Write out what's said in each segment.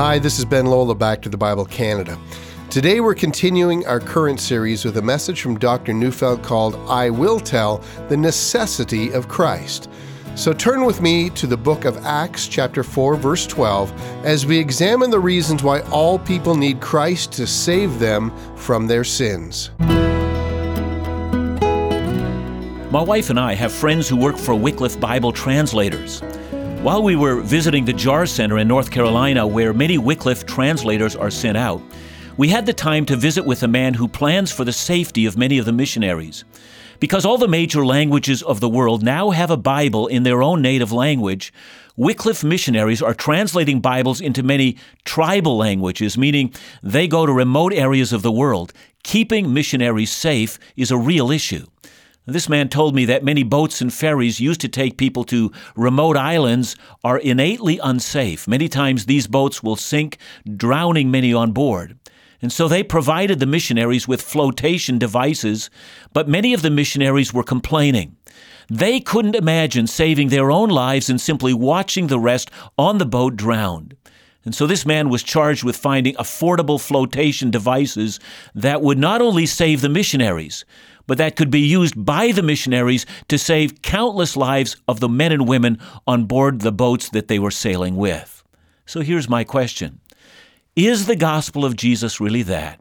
Hi, this is Ben Lola, Back to the Bible Canada. Today we're continuing our current series with a message from Dr. Neufeld called I Will Tell the Necessity of Christ. So turn with me to the book of Acts, chapter 4, verse 12, as we examine the reasons why all people need Christ to save them from their sins. My wife and I have friends who work for Wycliffe Bible translators. While we were visiting the JAARS Center in North Carolina, where many Wycliffe translators are sent out, we had the time to visit with a man who plans for the safety of many of the missionaries. Because all the major languages of the world now have a Bible in their own native language, Wycliffe missionaries are translating Bibles into many tribal languages, meaning they go to remote areas of the world. Keeping missionaries safe is a real issue. This man told me that many boats and ferries used to take people to remote islands are innately unsafe. Many times these boats will sink, drowning many on board. And so they provided the missionaries with flotation devices, but many of the missionaries were complaining. They couldn't imagine saving their own lives and simply watching the rest on the boat drowned. And so this man was charged with finding affordable flotation devices that would not only save the missionaries, but that could be used by the missionaries to save countless lives of the men and women on board the boats that they were sailing with. So here's my question Is the gospel of Jesus really that?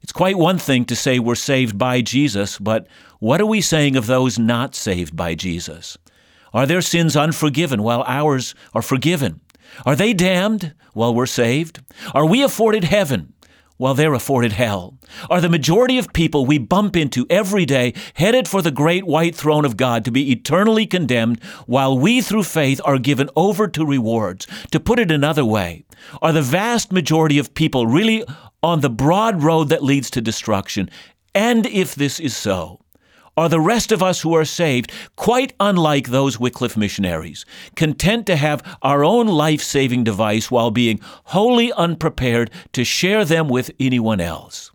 It's quite one thing to say we're saved by Jesus, but what are we saying of those not saved by Jesus? Are their sins unforgiven while ours are forgiven? Are they damned while we're saved? Are we afforded heaven while they're afforded hell? Are the majority of people we bump into every day headed for the great white throne of God to be eternally condemned while we through faith are given over to rewards? To put it another way, are the vast majority of people really on the broad road that leads to destruction? And if this is so, are the rest of us who are saved quite unlike those Wycliffe missionaries, content to have our own life saving device while being wholly unprepared to share them with anyone else?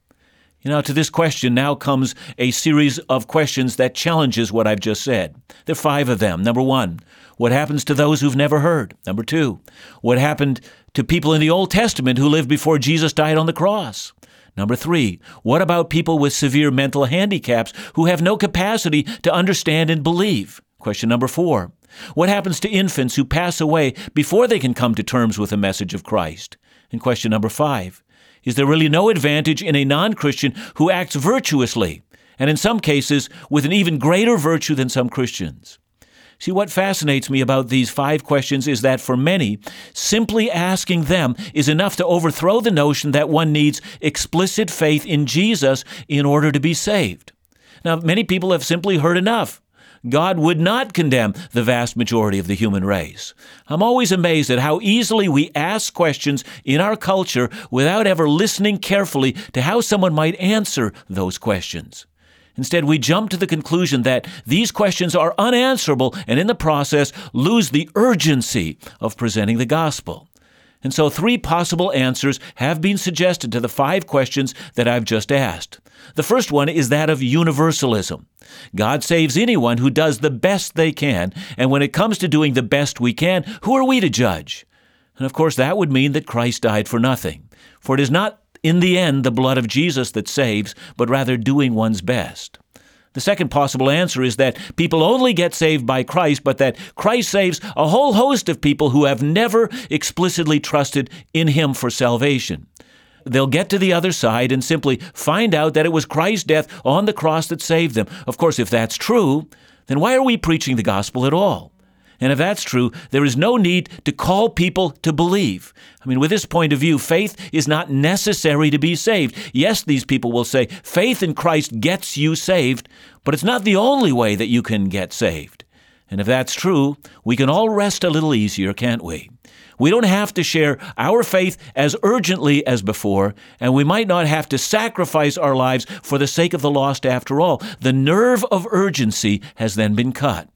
You know, to this question now comes a series of questions that challenges what I've just said. There are five of them. Number one, what happens to those who've never heard? Number two, what happened to people in the Old Testament who lived before Jesus died on the cross? Number three, what about people with severe mental handicaps who have no capacity to understand and believe? Question number four, what happens to infants who pass away before they can come to terms with the message of Christ? And question number five, is there really no advantage in a non Christian who acts virtuously, and in some cases with an even greater virtue than some Christians? See, what fascinates me about these five questions is that for many, simply asking them is enough to overthrow the notion that one needs explicit faith in Jesus in order to be saved. Now, many people have simply heard enough. God would not condemn the vast majority of the human race. I'm always amazed at how easily we ask questions in our culture without ever listening carefully to how someone might answer those questions. Instead, we jump to the conclusion that these questions are unanswerable and in the process lose the urgency of presenting the gospel. And so, three possible answers have been suggested to the five questions that I've just asked. The first one is that of universalism. God saves anyone who does the best they can, and when it comes to doing the best we can, who are we to judge? And of course, that would mean that Christ died for nothing. For it is not in the end the blood of Jesus that saves, but rather doing one's best. The second possible answer is that people only get saved by Christ, but that Christ saves a whole host of people who have never explicitly trusted in Him for salvation. They'll get to the other side and simply find out that it was Christ's death on the cross that saved them. Of course, if that's true, then why are we preaching the gospel at all? And if that's true, there is no need to call people to believe. I mean, with this point of view, faith is not necessary to be saved. Yes, these people will say faith in Christ gets you saved, but it's not the only way that you can get saved. And if that's true, we can all rest a little easier, can't we? We don't have to share our faith as urgently as before, and we might not have to sacrifice our lives for the sake of the lost after all. The nerve of urgency has then been cut.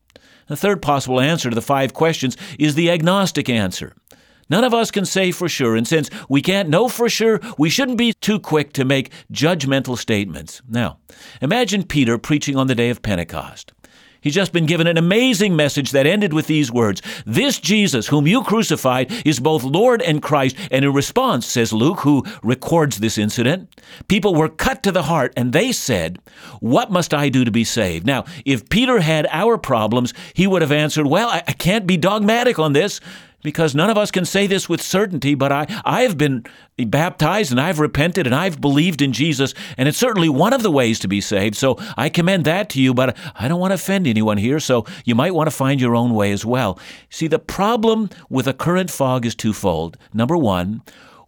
The third possible answer to the five questions is the agnostic answer. None of us can say for sure, and since we can't know for sure, we shouldn't be too quick to make judgmental statements. Now, imagine Peter preaching on the day of Pentecost. He's just been given an amazing message that ended with these words This Jesus, whom you crucified, is both Lord and Christ. And in response, says Luke, who records this incident, people were cut to the heart and they said, What must I do to be saved? Now, if Peter had our problems, he would have answered, Well, I, can't be dogmatic on this because none of us can say this with certainty, but I, I've been baptized and I've repented and I've believed in Jesus, and it's certainly one of the ways to be saved. So I commend that to you, but I don't want to offend anyone here, so you might want to find your own way as well. See, the problem with a current fog is twofold. Number one,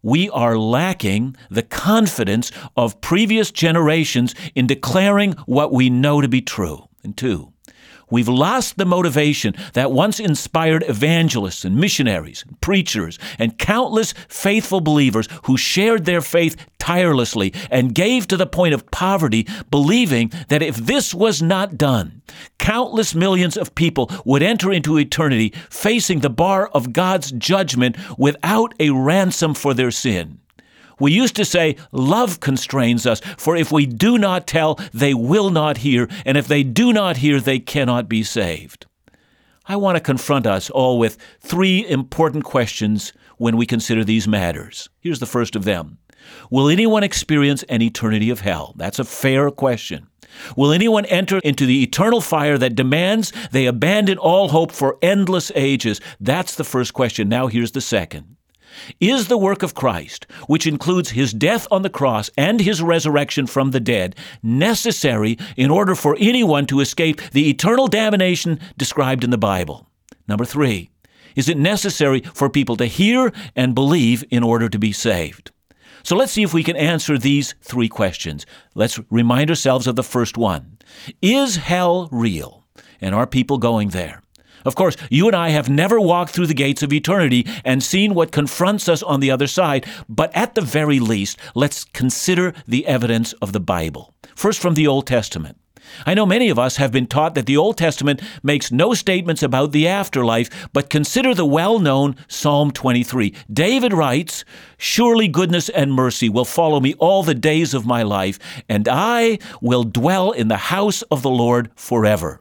we are lacking the confidence of previous generations in declaring what we know to be true. And two, We've lost the motivation that once inspired evangelists and missionaries, and preachers, and countless faithful believers who shared their faith tirelessly and gave to the point of poverty, believing that if this was not done, countless millions of people would enter into eternity facing the bar of God's judgment without a ransom for their sin. We used to say, Love constrains us, for if we do not tell, they will not hear, and if they do not hear, they cannot be saved. I want to confront us all with three important questions when we consider these matters. Here's the first of them Will anyone experience an eternity of hell? That's a fair question. Will anyone enter into the eternal fire that demands they abandon all hope for endless ages? That's the first question. Now, here's the second is the work of Christ, which includes his death on the cross and his resurrection from the dead, necessary in order for anyone to escape the eternal damnation described in the Bible? Number three, is it necessary for people to hear and believe in order to be saved? So let's see if we can answer these three questions. Let's remind ourselves of the first one Is hell real? And are people going there? Of course, you and I have never walked through the gates of eternity and seen what confronts us on the other side, but at the very least, let's consider the evidence of the Bible. First, from the Old Testament. I know many of us have been taught that the Old Testament makes no statements about the afterlife, but consider the well known Psalm 23. David writes, Surely goodness and mercy will follow me all the days of my life, and I will dwell in the house of the Lord forever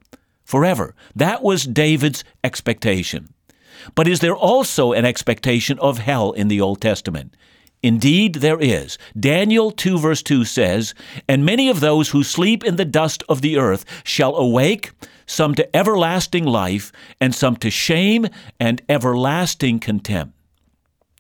forever. That was David's expectation. But is there also an expectation of hell in the Old Testament? Indeed, there is. Daniel 2, verse 2 says, And many of those who sleep in the dust of the earth shall awake, some to everlasting life, and some to shame and everlasting contempt.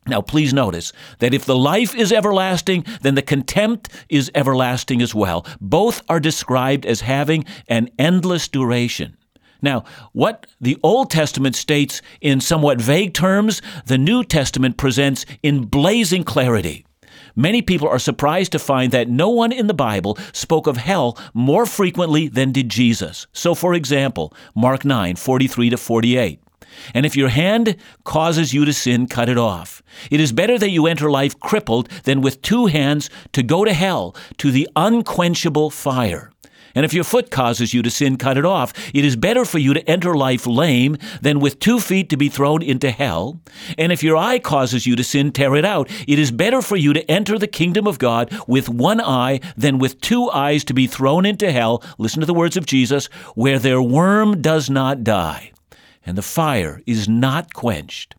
Now, please notice that if the life is everlasting, then the contempt is everlasting as well. Both are described as having an endless duration. Now, what the Old Testament states in somewhat vague terms, the New Testament presents in blazing clarity. Many people are surprised to find that no one in the Bible spoke of hell more frequently than did Jesus. So, for example, Mark 9 43 to 48. And if your hand causes you to sin, cut it off. It is better that you enter life crippled than with two hands to go to hell, to the unquenchable fire. And if your foot causes you to sin, cut it off. It is better for you to enter life lame than with two feet to be thrown into hell. And if your eye causes you to sin, tear it out. It is better for you to enter the kingdom of God with one eye than with two eyes to be thrown into hell. Listen to the words of Jesus, where their worm does not die and the fire is not quenched.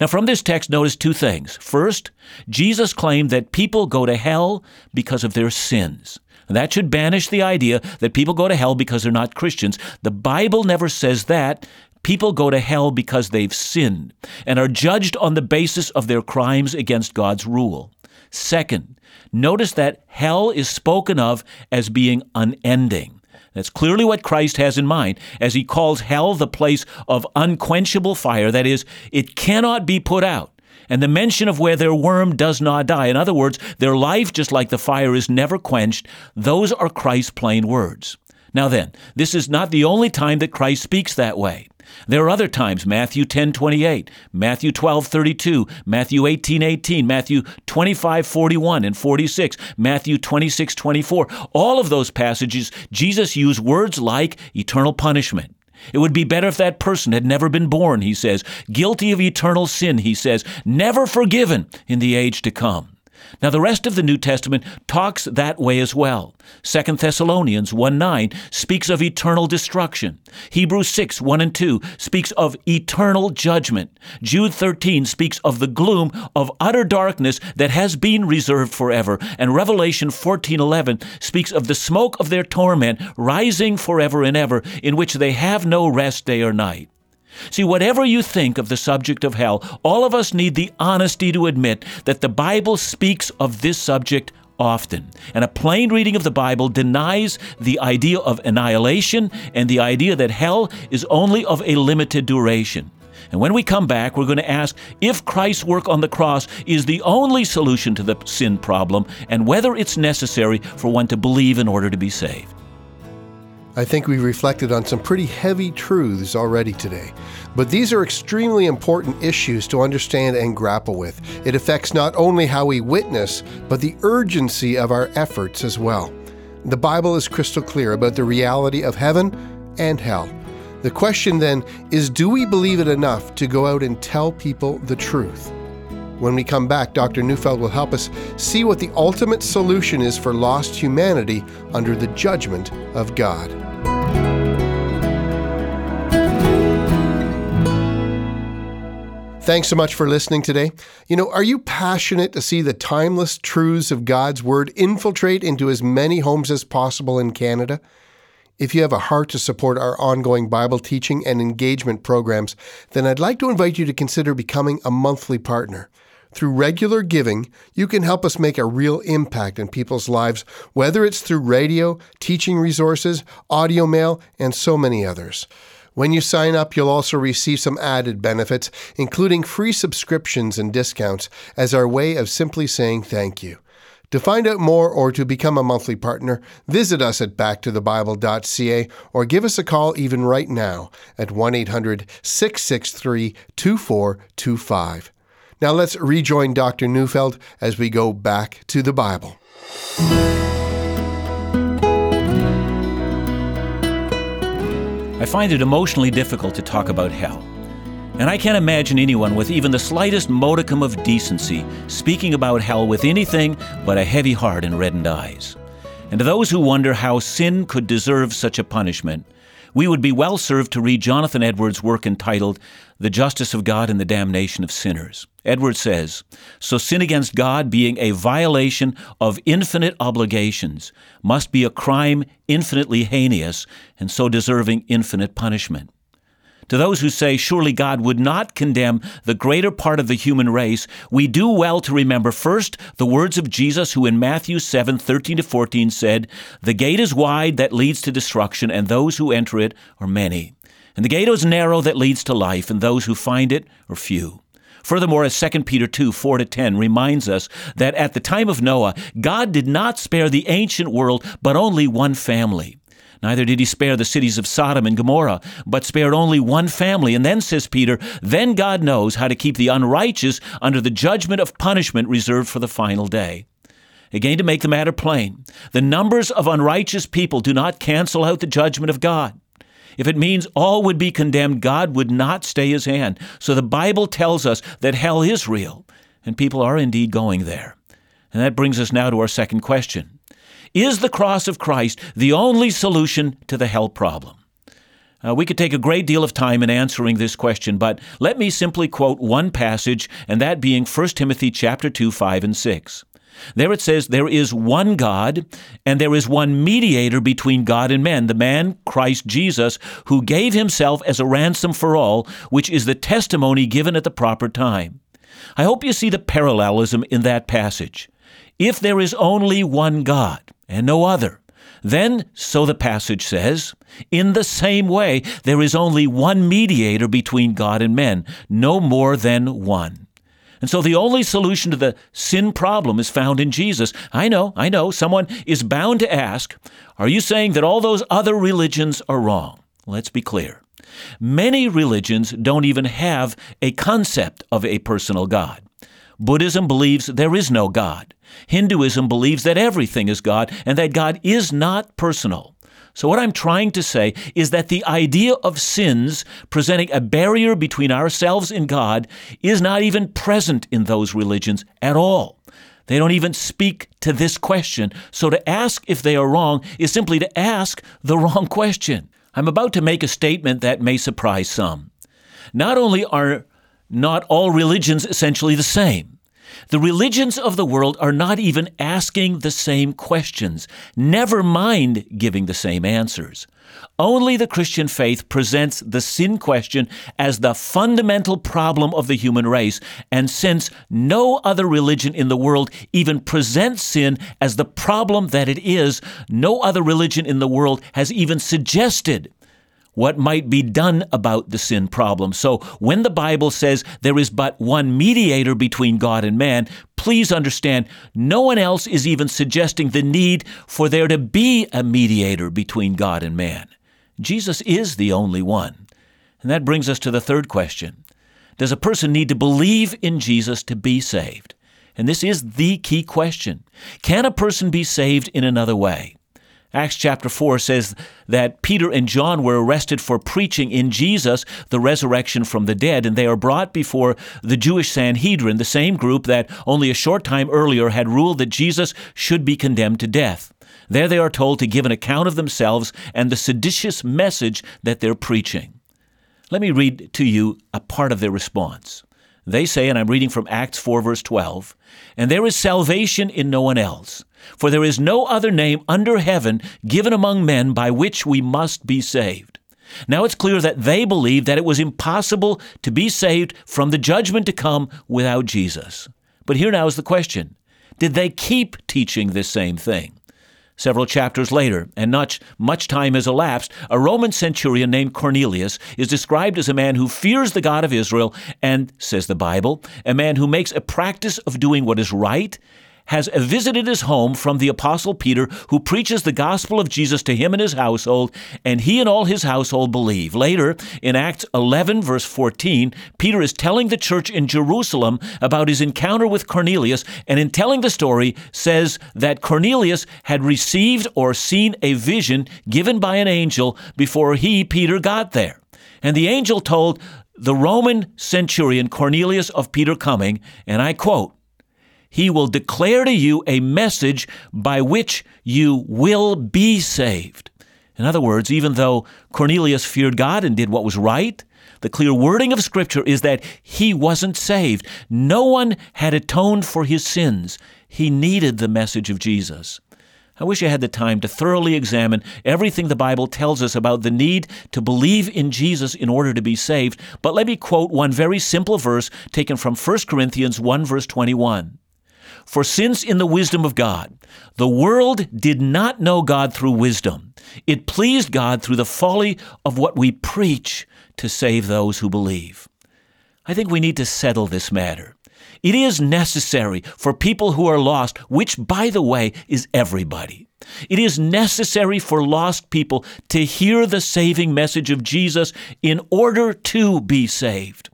Now, from this text, notice two things. First, Jesus claimed that people go to hell because of their sins. That should banish the idea that people go to hell because they're not Christians. The Bible never says that. People go to hell because they've sinned and are judged on the basis of their crimes against God's rule. Second, notice that hell is spoken of as being unending. That's clearly what Christ has in mind as he calls hell the place of unquenchable fire. That is, it cannot be put out and the mention of where their worm does not die. In other words, their life, just like the fire, is never quenched. Those are Christ's plain words. Now then, this is not the only time that Christ speaks that way. There are other times, Matthew 10, 28, Matthew 12, 32, Matthew 18, 18, Matthew 25, 41 and 46, Matthew 26, 24. All of those passages, Jesus used words like eternal punishment, it would be better if that person had never been born, he says. Guilty of eternal sin, he says. Never forgiven in the age to come. Now, the rest of the New Testament talks that way as well. 2 Thessalonians 1 9 speaks of eternal destruction. Hebrews 6 1 and 2 speaks of eternal judgment. Jude 13 speaks of the gloom of utter darkness that has been reserved forever. And Revelation 14 11 speaks of the smoke of their torment rising forever and ever, in which they have no rest day or night. See, whatever you think of the subject of hell, all of us need the honesty to admit that the Bible speaks of this subject often. And a plain reading of the Bible denies the idea of annihilation and the idea that hell is only of a limited duration. And when we come back, we're going to ask if Christ's work on the cross is the only solution to the sin problem and whether it's necessary for one to believe in order to be saved. I think we reflected on some pretty heavy truths already today. But these are extremely important issues to understand and grapple with. It affects not only how we witness, but the urgency of our efforts as well. The Bible is crystal clear about the reality of heaven and hell. The question then is do we believe it enough to go out and tell people the truth? When we come back, Dr. Neufeld will help us see what the ultimate solution is for lost humanity under the judgment of God. Thanks so much for listening today. You know, are you passionate to see the timeless truths of God's Word infiltrate into as many homes as possible in Canada? If you have a heart to support our ongoing Bible teaching and engagement programs, then I'd like to invite you to consider becoming a monthly partner. Through regular giving, you can help us make a real impact in people's lives, whether it's through radio, teaching resources, audio mail, and so many others. When you sign up, you'll also receive some added benefits, including free subscriptions and discounts, as our way of simply saying thank you. To find out more or to become a monthly partner, visit us at backtothebible.ca or give us a call even right now at 1 800 663 2425. Now let's rejoin Dr. Neufeld as we go back to the Bible. Find it emotionally difficult to talk about hell. And I can't imagine anyone with even the slightest modicum of decency speaking about hell with anything but a heavy heart and reddened eyes. And to those who wonder how sin could deserve such a punishment, we would be well served to read Jonathan Edwards' work entitled The Justice of God and the Damnation of Sinners. Edwards says, So sin against God, being a violation of infinite obligations, must be a crime infinitely heinous and so deserving infinite punishment. To those who say, surely God would not condemn the greater part of the human race, we do well to remember first the words of Jesus, who in Matthew 7 13 to 14 said, The gate is wide that leads to destruction, and those who enter it are many. And the gate is narrow that leads to life, and those who find it are few. Furthermore, as 2 Peter 2 4 to 10 reminds us that at the time of Noah, God did not spare the ancient world, but only one family. Neither did he spare the cities of Sodom and Gomorrah, but spared only one family. And then, says Peter, then God knows how to keep the unrighteous under the judgment of punishment reserved for the final day. Again, to make the matter plain, the numbers of unrighteous people do not cancel out the judgment of God. If it means all would be condemned, God would not stay his hand. So the Bible tells us that hell is real, and people are indeed going there. And that brings us now to our second question is the cross of Christ the only solution to the hell problem? Uh, we could take a great deal of time in answering this question, but let me simply quote one passage, and that being 1 Timothy chapter 2, 5 and 6. There it says, There is one God, and there is one mediator between God and men, the man Christ Jesus, who gave himself as a ransom for all, which is the testimony given at the proper time. I hope you see the parallelism in that passage. If there is only one God, and no other. Then, so the passage says, in the same way, there is only one mediator between God and men, no more than one. And so the only solution to the sin problem is found in Jesus. I know, I know, someone is bound to ask, are you saying that all those other religions are wrong? Let's be clear. Many religions don't even have a concept of a personal God. Buddhism believes there is no God. Hinduism believes that everything is God and that God is not personal. So, what I'm trying to say is that the idea of sins presenting a barrier between ourselves and God is not even present in those religions at all. They don't even speak to this question. So to ask if they are wrong is simply to ask the wrong question. I'm about to make a statement that may surprise some. Not only are not all religions essentially the same, the religions of the world are not even asking the same questions, never mind giving the same answers. Only the Christian faith presents the sin question as the fundamental problem of the human race, and since no other religion in the world even presents sin as the problem that it is, no other religion in the world has even suggested what might be done about the sin problem. So when the Bible says there is but one mediator between God and man, please understand no one else is even suggesting the need for there to be a mediator between God and man. Jesus is the only one. And that brings us to the third question Does a person need to believe in Jesus to be saved? And this is the key question. Can a person be saved in another way? Acts chapter 4 says that Peter and John were arrested for preaching in Jesus the resurrection from the dead, and they are brought before the Jewish Sanhedrin, the same group that only a short time earlier had ruled that Jesus should be condemned to death. There they are told to give an account of themselves and the seditious message that they're preaching. Let me read to you a part of their response. They say, and I'm reading from Acts 4, verse 12, and there is salvation in no one else. For there is no other name under heaven given among men by which we must be saved. Now it's clear that they believed that it was impossible to be saved from the judgment to come without Jesus. But here now is the question Did they keep teaching this same thing? Several chapters later, and not much time has elapsed, a Roman centurion named Cornelius is described as a man who fears the God of Israel and, says the Bible, a man who makes a practice of doing what is right has visited his home from the Apostle Peter, who preaches the gospel of Jesus to him and his household, and he and all his household believe. Later, in Acts 11, verse 14, Peter is telling the church in Jerusalem about his encounter with Cornelius, and in telling the story, says that Cornelius had received or seen a vision given by an angel before he, Peter, got there. And the angel told the Roman centurion Cornelius of Peter coming, and I quote, he will declare to you a message by which you will be saved. In other words, even though Cornelius feared God and did what was right, the clear wording of Scripture is that he wasn't saved. No one had atoned for his sins. He needed the message of Jesus. I wish I had the time to thoroughly examine everything the Bible tells us about the need to believe in Jesus in order to be saved, but let me quote one very simple verse taken from 1 Corinthians 1, verse 21. For since in the wisdom of God, the world did not know God through wisdom, it pleased God through the folly of what we preach to save those who believe. I think we need to settle this matter. It is necessary for people who are lost, which, by the way, is everybody. It is necessary for lost people to hear the saving message of Jesus in order to be saved.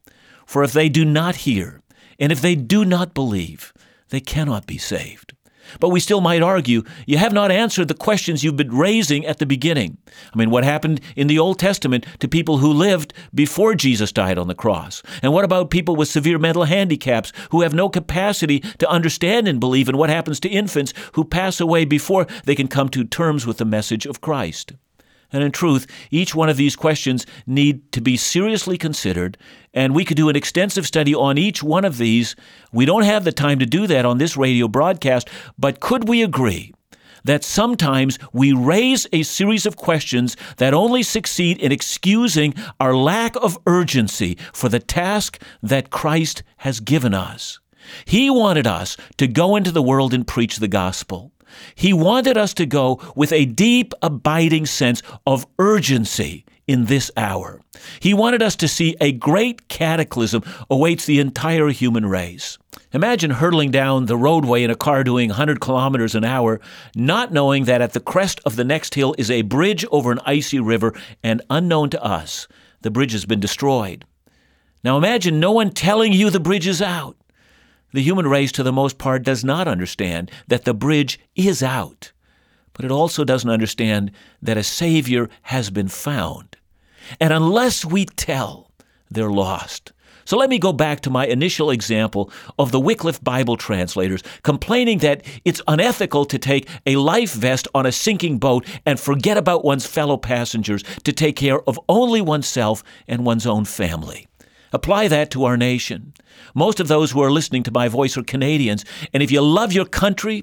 For if they do not hear, and if they do not believe, they cannot be saved. But we still might argue you have not answered the questions you've been raising at the beginning. I mean, what happened in the Old Testament to people who lived before Jesus died on the cross? And what about people with severe mental handicaps who have no capacity to understand and believe? And what happens to infants who pass away before they can come to terms with the message of Christ? And in truth, each one of these questions need to be seriously considered, and we could do an extensive study on each one of these. We don't have the time to do that on this radio broadcast, but could we agree that sometimes we raise a series of questions that only succeed in excusing our lack of urgency for the task that Christ has given us? He wanted us to go into the world and preach the gospel. He wanted us to go with a deep, abiding sense of urgency in this hour. He wanted us to see a great cataclysm awaits the entire human race. Imagine hurtling down the roadway in a car doing 100 kilometers an hour, not knowing that at the crest of the next hill is a bridge over an icy river, and unknown to us, the bridge has been destroyed. Now imagine no one telling you the bridge is out. The human race, to the most part, does not understand that the bridge is out, but it also doesn't understand that a Savior has been found. And unless we tell, they're lost. So let me go back to my initial example of the Wycliffe Bible translators complaining that it's unethical to take a life vest on a sinking boat and forget about one's fellow passengers to take care of only oneself and one's own family. Apply that to our nation. Most of those who are listening to my voice are Canadians, and if you love your country,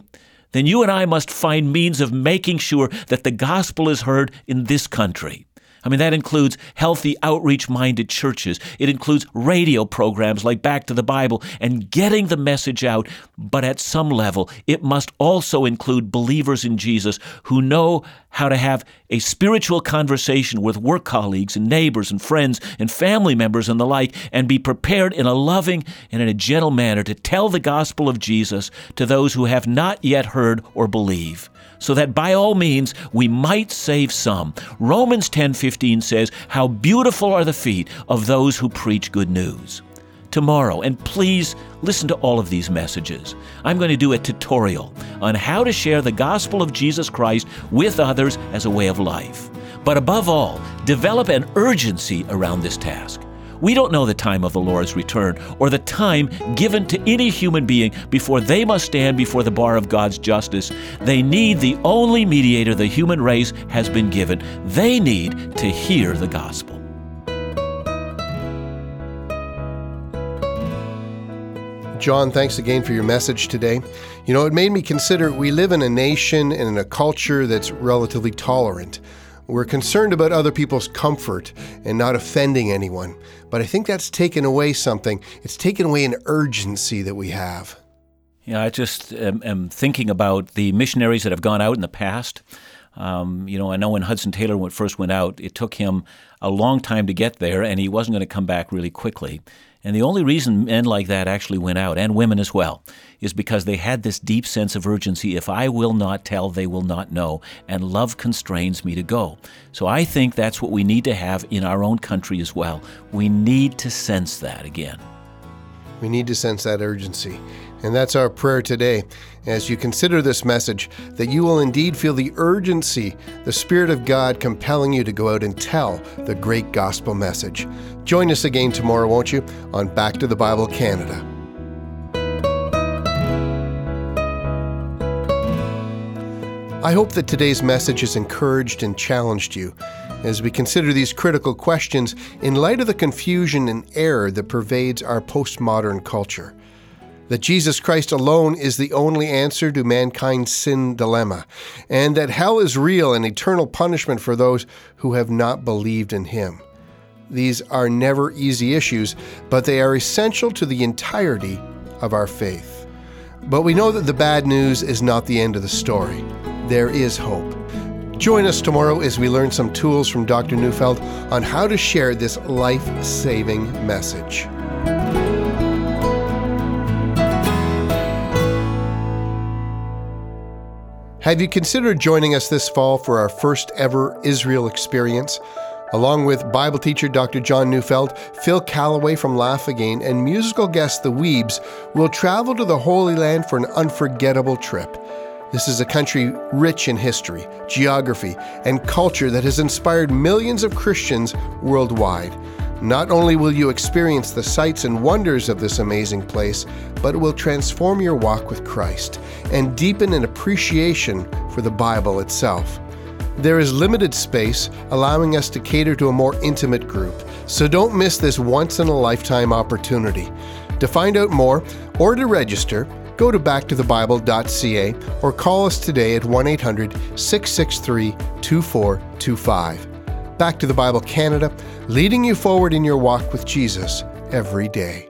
then you and I must find means of making sure that the gospel is heard in this country. I mean, that includes healthy, outreach minded churches. It includes radio programs like Back to the Bible and getting the message out. But at some level, it must also include believers in Jesus who know how to have a spiritual conversation with work colleagues and neighbors and friends and family members and the like, and be prepared in a loving and in a gentle manner to tell the gospel of Jesus to those who have not yet heard or believe so that by all means we might save some. Romans 10:15 says, "How beautiful are the feet of those who preach good news." Tomorrow, and please listen to all of these messages. I'm going to do a tutorial on how to share the gospel of Jesus Christ with others as a way of life. But above all, develop an urgency around this task. We don't know the time of the Lord's return or the time given to any human being before they must stand before the bar of God's justice. They need the only mediator the human race has been given. They need to hear the gospel. John, thanks again for your message today. You know, it made me consider we live in a nation and in a culture that's relatively tolerant. We're concerned about other people's comfort and not offending anyone. But I think that's taken away something. It's taken away an urgency that we have. Yeah, I just am, am thinking about the missionaries that have gone out in the past. Um, you know, I know when Hudson Taylor first went out, it took him a long time to get there, and he wasn't going to come back really quickly. And the only reason men like that actually went out, and women as well, is because they had this deep sense of urgency. If I will not tell, they will not know. And love constrains me to go. So I think that's what we need to have in our own country as well. We need to sense that again. We need to sense that urgency. And that's our prayer today as you consider this message that you will indeed feel the urgency, the Spirit of God compelling you to go out and tell the great gospel message. Join us again tomorrow, won't you, on Back to the Bible Canada. I hope that today's message has encouraged and challenged you as we consider these critical questions in light of the confusion and error that pervades our postmodern culture that Jesus Christ alone is the only answer to mankind's sin dilemma, and that hell is real and eternal punishment for those who have not believed in him. These are never easy issues, but they are essential to the entirety of our faith. But we know that the bad news is not the end of the story. There is hope. Join us tomorrow as we learn some tools from Dr. Neufeld on how to share this life saving message. Have you considered joining us this fall for our first ever Israel experience? Along with Bible teacher Dr. John Neufeld, Phil Callaway from Laugh Again, and musical guest The Weebs, will travel to the Holy Land for an unforgettable trip. This is a country rich in history, geography, and culture that has inspired millions of Christians worldwide. Not only will you experience the sights and wonders of this amazing place, but it will transform your walk with Christ and deepen an appreciation for the Bible itself. There is limited space, allowing us to cater to a more intimate group, so don't miss this once in a lifetime opportunity. To find out more or to register, go to backtothebible.ca or call us today at 1 800 663 2425. Back to the Bible Canada, leading you forward in your walk with Jesus every day.